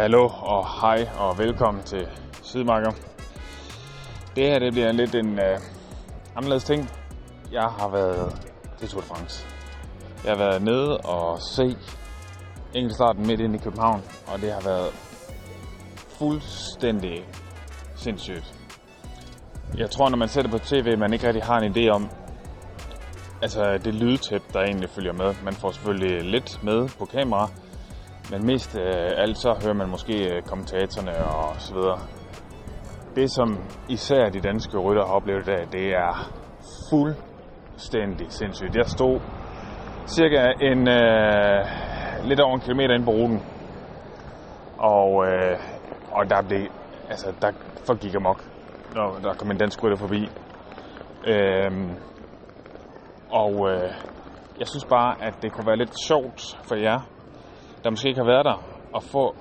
Hallo og hej og velkommen til Sidemarker. Det her det bliver lidt en øh, anderledes ting. Jeg har været til Tour de France. Jeg har været nede og se enkeltstarten midt ind i København, og det har været fuldstændig sindssygt. Jeg tror, når man ser det på tv, man ikke rigtig har en idé om, altså det lydtæp, der egentlig følger med. Man får selvfølgelig lidt med på kamera, men mest øh, alt så hører man måske øh, kommentatorerne og så videre. Det som især de danske rytter har oplevet i dag, det er fuldstændig sindssygt. Jeg stod cirka en øh, lidt over en kilometer ind på ruten, og, øh, og der blev, altså der folk gik amok, når der kom en dansk rytter forbi. Øhm, og øh, jeg synes bare, at det kunne være lidt sjovt for jer, der måske ikke har været der, at få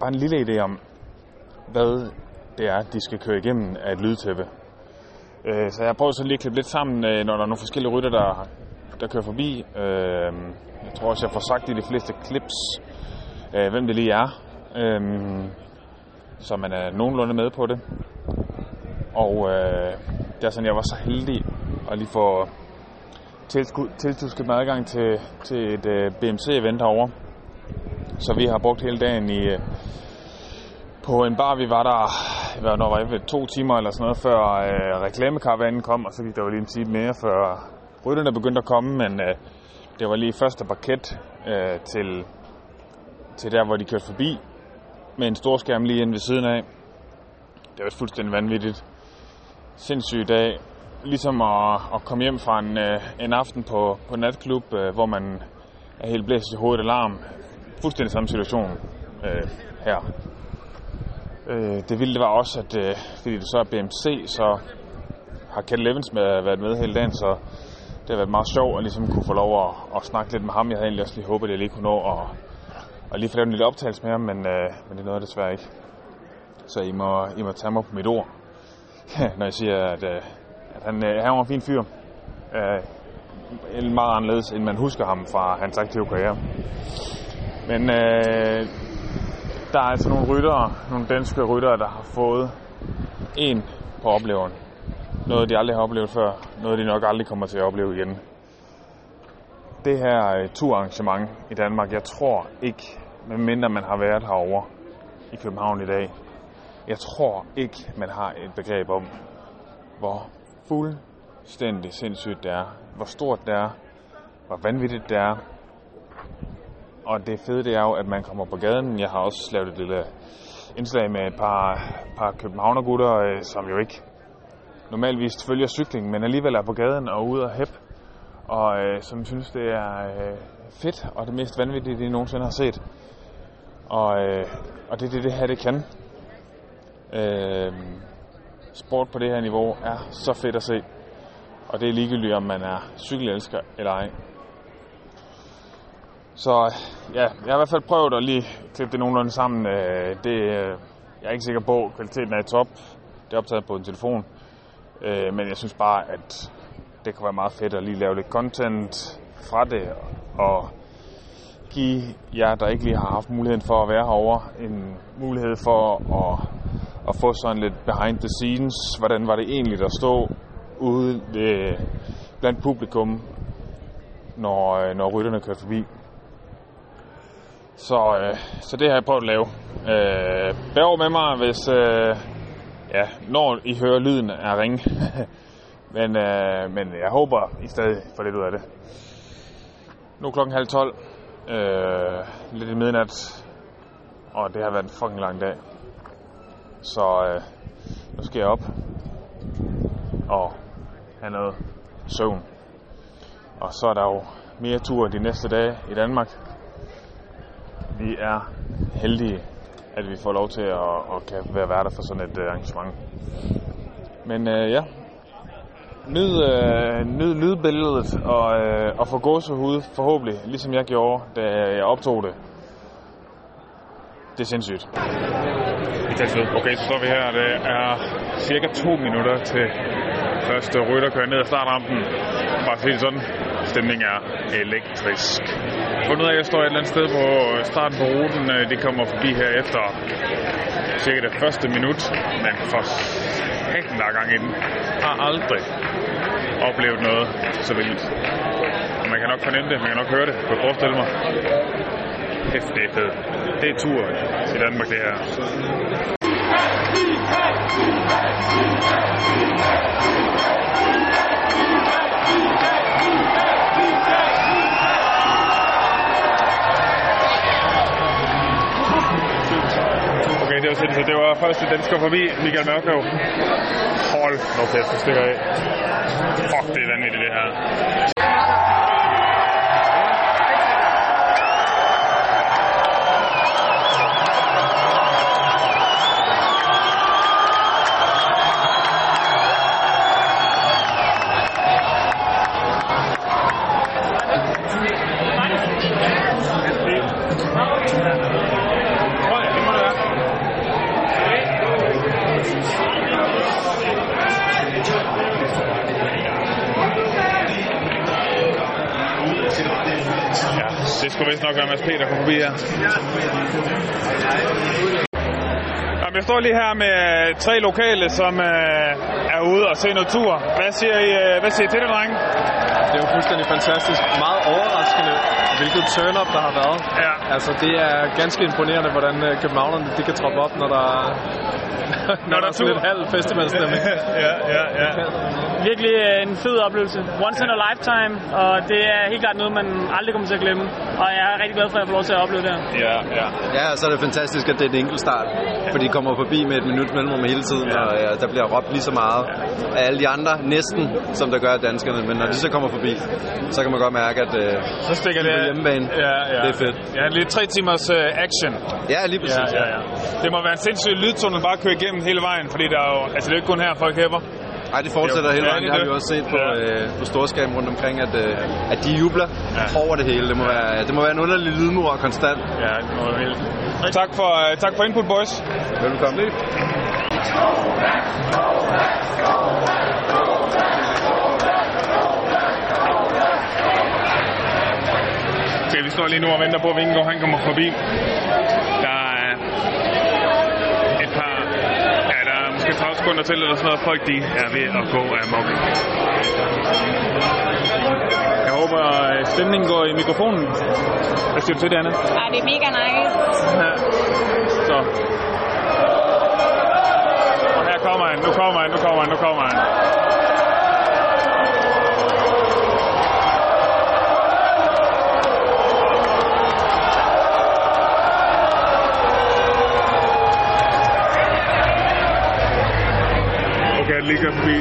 bare en lille idé om, hvad det er, de skal køre igennem af et lydtæppe. Øh, så jeg prøver så lige at klippe lidt sammen, øh, når der er nogle forskellige rytter, der, der kører forbi. Øh, jeg tror også, jeg får sagt i de fleste clips, øh, hvem det lige er. Øh, så man er nogenlunde med på det. Og øh, det er sådan, jeg var så heldig at lige få tiltusket med adgang til, til et øh, BMC-event herovre. Så vi har brugt hele dagen i, øh, på en bar, vi var der, hvad, når var det, to timer eller sådan noget, før øh, reklamekaravanen kom, og så gik der jo lige en time mere, før rytterne begyndte at komme, men øh, det var lige første parket øh, til, til der, hvor de kørte forbi, med en stor skærm lige inde ved siden af. Det var fuldstændig vanvittigt. Sindssyg dag. Ligesom at, at komme hjem fra en, øh, en aften på, på natklub, øh, hvor man er helt blæst i hovedet alarm. Fuldstændig samme situation øh, her. Øh, det vilde var også, at øh, fordi det så er BMC, så har Ken Levens med, været med hele dagen, så det har været meget sjovt at ligesom kunne få lov at, at snakke lidt med ham. Jeg havde egentlig også lige håbet, at jeg lige kunne nå at, at lige få lavet en lille optagelse med ham, men, øh, men det nåede jeg desværre ikke. Så I må, I må tage mig på mit ord, når jeg siger, at, øh, at han, øh, han var en fin fyr. Øh, meget anderledes, end man husker ham fra hans aktive karriere. Men øh, der er altså nogle ryttere, nogle danske ryttere, der har fået en på opleveren. Noget, de aldrig har oplevet før. Noget, de nok aldrig kommer til at opleve igen. Det her øh, turarrangement i Danmark, jeg tror ikke, medmindre man har været herover i København i dag, jeg tror ikke, man har et begreb om, hvor fuldstændig sindssygt det er. Hvor stort det er. Hvor vanvittigt det er. Og det fede det er jo, at man kommer på gaden. Jeg har også lavet et lille indslag med et par, par københavnergutter, øh, som jo ikke normalvis følger cykling, men alligevel er på gaden og ude og hæp. Og øh, som synes, det er øh, fedt og det mest vanvittige, de nogensinde har set. Og, øh, og det er det, det her, det kan. Øh, sport på det her niveau er så fedt at se. Og det er ligegyldigt, om man er cykelelsker eller ej. Så ja, jeg har i hvert fald prøvet at lige klippe det nogenlunde sammen. Øh, det, øh, jeg er ikke sikker på, at kvaliteten er i top. Det er optaget på en telefon. Øh, men jeg synes bare, at det kunne være meget fedt at lige lave lidt content fra det. Og give jer, der ikke lige har haft muligheden for at være herover en mulighed for at, at få sådan lidt behind the scenes. Hvordan var det egentlig at stå ude ved, blandt publikum, når, når rytterne kørte forbi. Så, øh, så det har jeg prøvet at lave. Øh, bær med mig, hvis øh, ja, når I hører lyden af ringe. men, øh, men jeg håber, I stadig får lidt ud af det. Nu er klokken halv tolv. Øh, lidt i midnat. Og det har været en fucking lang dag. Så øh, nu skal jeg op og have noget søvn. Og så er der jo mere tur de næste dage i Danmark vi er heldige, at vi får lov til at, at kan være værter for sådan et øh, arrangement. Men øh, ja, nyd, øh, nyd lydbilledet og, øh, og få gåsehud forhåbentlig, ligesom jeg gjorde, da jeg optog det. Det er sindssygt. Vi Okay, så står vi her. Det er cirka to minutter til første rytter kører ned ad startrampen. Bare sige sådan stemning er elektrisk. Fundet ud af, jeg står et eller andet sted på øh, starten på ruten. Øh, det kommer forbi her efter cirka det første minut. Men for hækken, der er gang i den, har aldrig oplevet noget så vildt. Og man kan nok fornemme det, man kan nok høre det, kan jeg forestille mig. Hæft, det er fedt. Det er tur i Danmark, det her. Okay, det var sindssygt. Det var første dansker forbi, Michael Mørkøv. Hold nu kæft, det stikker af. Fuck, det er vanvittigt, det her. Det skulle vist nok være Mads P, der kom forbi her. Jamen, jeg står lige her med øh, tre lokale, som øh, er ude og se noget tur. Hvad siger I, øh, hvad siger I til det, drenge? Det er jo fuldstændig fantastisk. Meget overraskende, hvilket turn-up der har været. Ja. Altså, det er ganske imponerende, hvordan øh, københavnerne de kan troppe op, når der, når der er sådan lidt halv festivalstemning. ja, ja, ja. virkelig øh, en fed oplevelse. Once in a lifetime, og det er helt klart noget, man aldrig kommer til at glemme. Og jeg er rigtig glad for, at jeg får lov til at opleve det her. Ja, ja. Ja, så er det fantastisk, at det er en enkelt start. For de kommer forbi med et minut mellemrum hele tiden, Ja. og ja, der bliver råbt lige så meget af alle de andre, næsten, som der gør af danskerne. Men når de så kommer forbi, så kan man godt mærke, at øh, Så stikker det hjemmebane. Ja, ja. Det er fedt. Ja, lige tre timers uh, action. ja, lige Ja, præcis. ja, ja. Det må være en sindssyg lydtunnel bare at køre igennem hele vejen, fordi der er jo, altså det er jo ikke kun her, folk hæpper. Ej, det fortsætter Jo. hele Ja, vejen. det har vi også set på, Ja. øh, på storskærm rundt omkring, at, øh, at de jubler Ja. ja. over det hele. Det må, være, det må være en underlig lydmur konstant. Ja, det må være vildt. Tak for, uh, tak for input, boys. Velkommen. Okay, vi står lige nu og venter på, at Vingegaard han kommer forbi. Der er et par, ja, der er måske 30 sekunder til, eller sådan noget. Folk, de er ved at gå amok. Jeg håber, at stemningen går i mikrofonen. Hvad siger du til det, Anna? Ja, det er mega nice. Ja. Så. Og her kommer han, nu kommer han, nu kommer han, nu kommer han. Okay, fordi.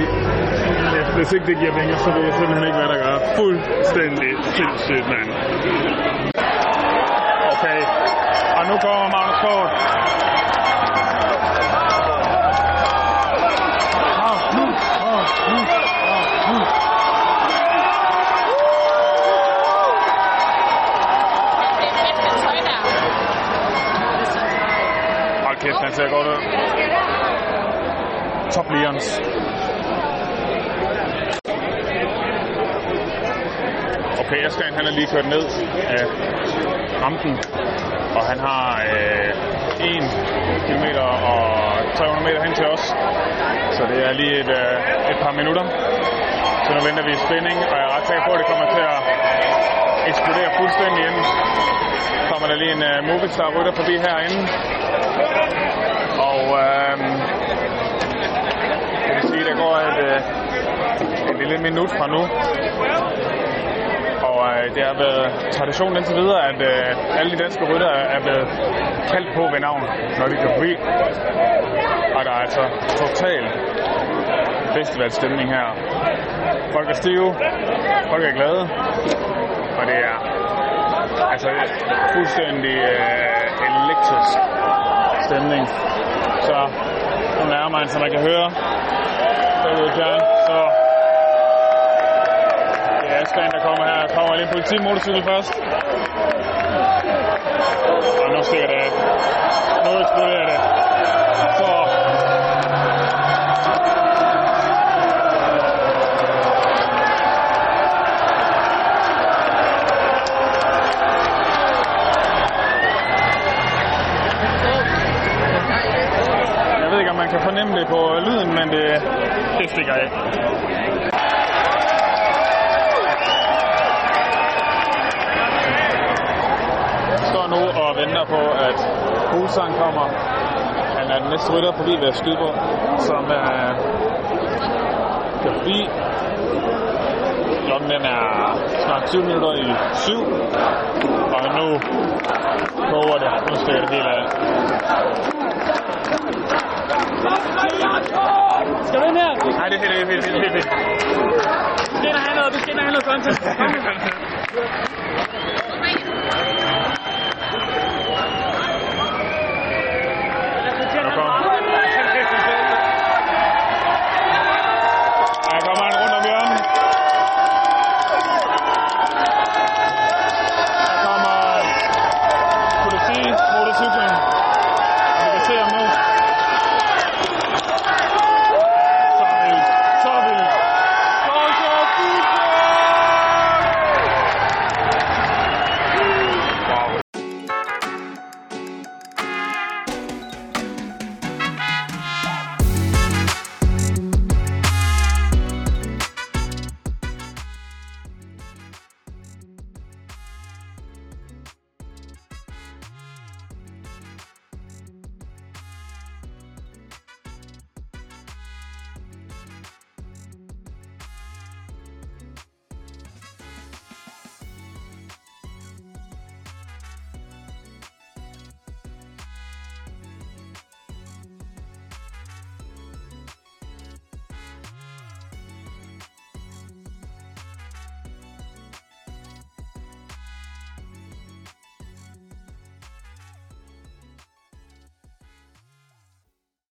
Ja, hvis ikke det giver penge, så ved jeg simpelthen ikke, hvad der gør. Fuldstændig sindssygt, mand. Okay, og nu kommer Magnus Kort. Hold kæft, han ser godt ud. Top Lions. Okay, han er lige kørt ned af rampen, og han har øh, 1 km og 300 meter hen til os. Så det er lige et, øh, et par minutter. Så nu venter vi i spænding, og jeg er ret sikker på, at det kommer til at eksplodere fuldstændig ind. Kommer der lige en øh, Movistar-rytter forbi herinde. Og øh, det vil sige, der går et, øh, et lille minut fra nu. Og øh, det har været tradition indtil videre, at øh, alle de danske rytter er blevet kaldt på ved navn, når de kører forbi. Og der er altså total festivalstemning her. Folk er stive, folk er glade, og det er altså fuldstændig øh, elektrisk stemning. Så nu nærmer man, så man kan høre derude i så Græsgren, der kommer her. Kommer lige en politimotorcykel først. Og nu stikker det af. Nu eksploderer det. Så Jeg ved ikke, om man kan fornemme det på lyden, men det, det stikker af. Venter på, at Fuglsang kommer. Han er den næste rytter forbi ved Skydborg, som er kører forbi. Klokken den er snart 20 minutter i 7. Og nu koger det. Nu stikker det helt af. Skal du ind her? Du Nej, det er helt, helt, helt, helt, helt. skal ind og have noget, du skal ind og have noget content.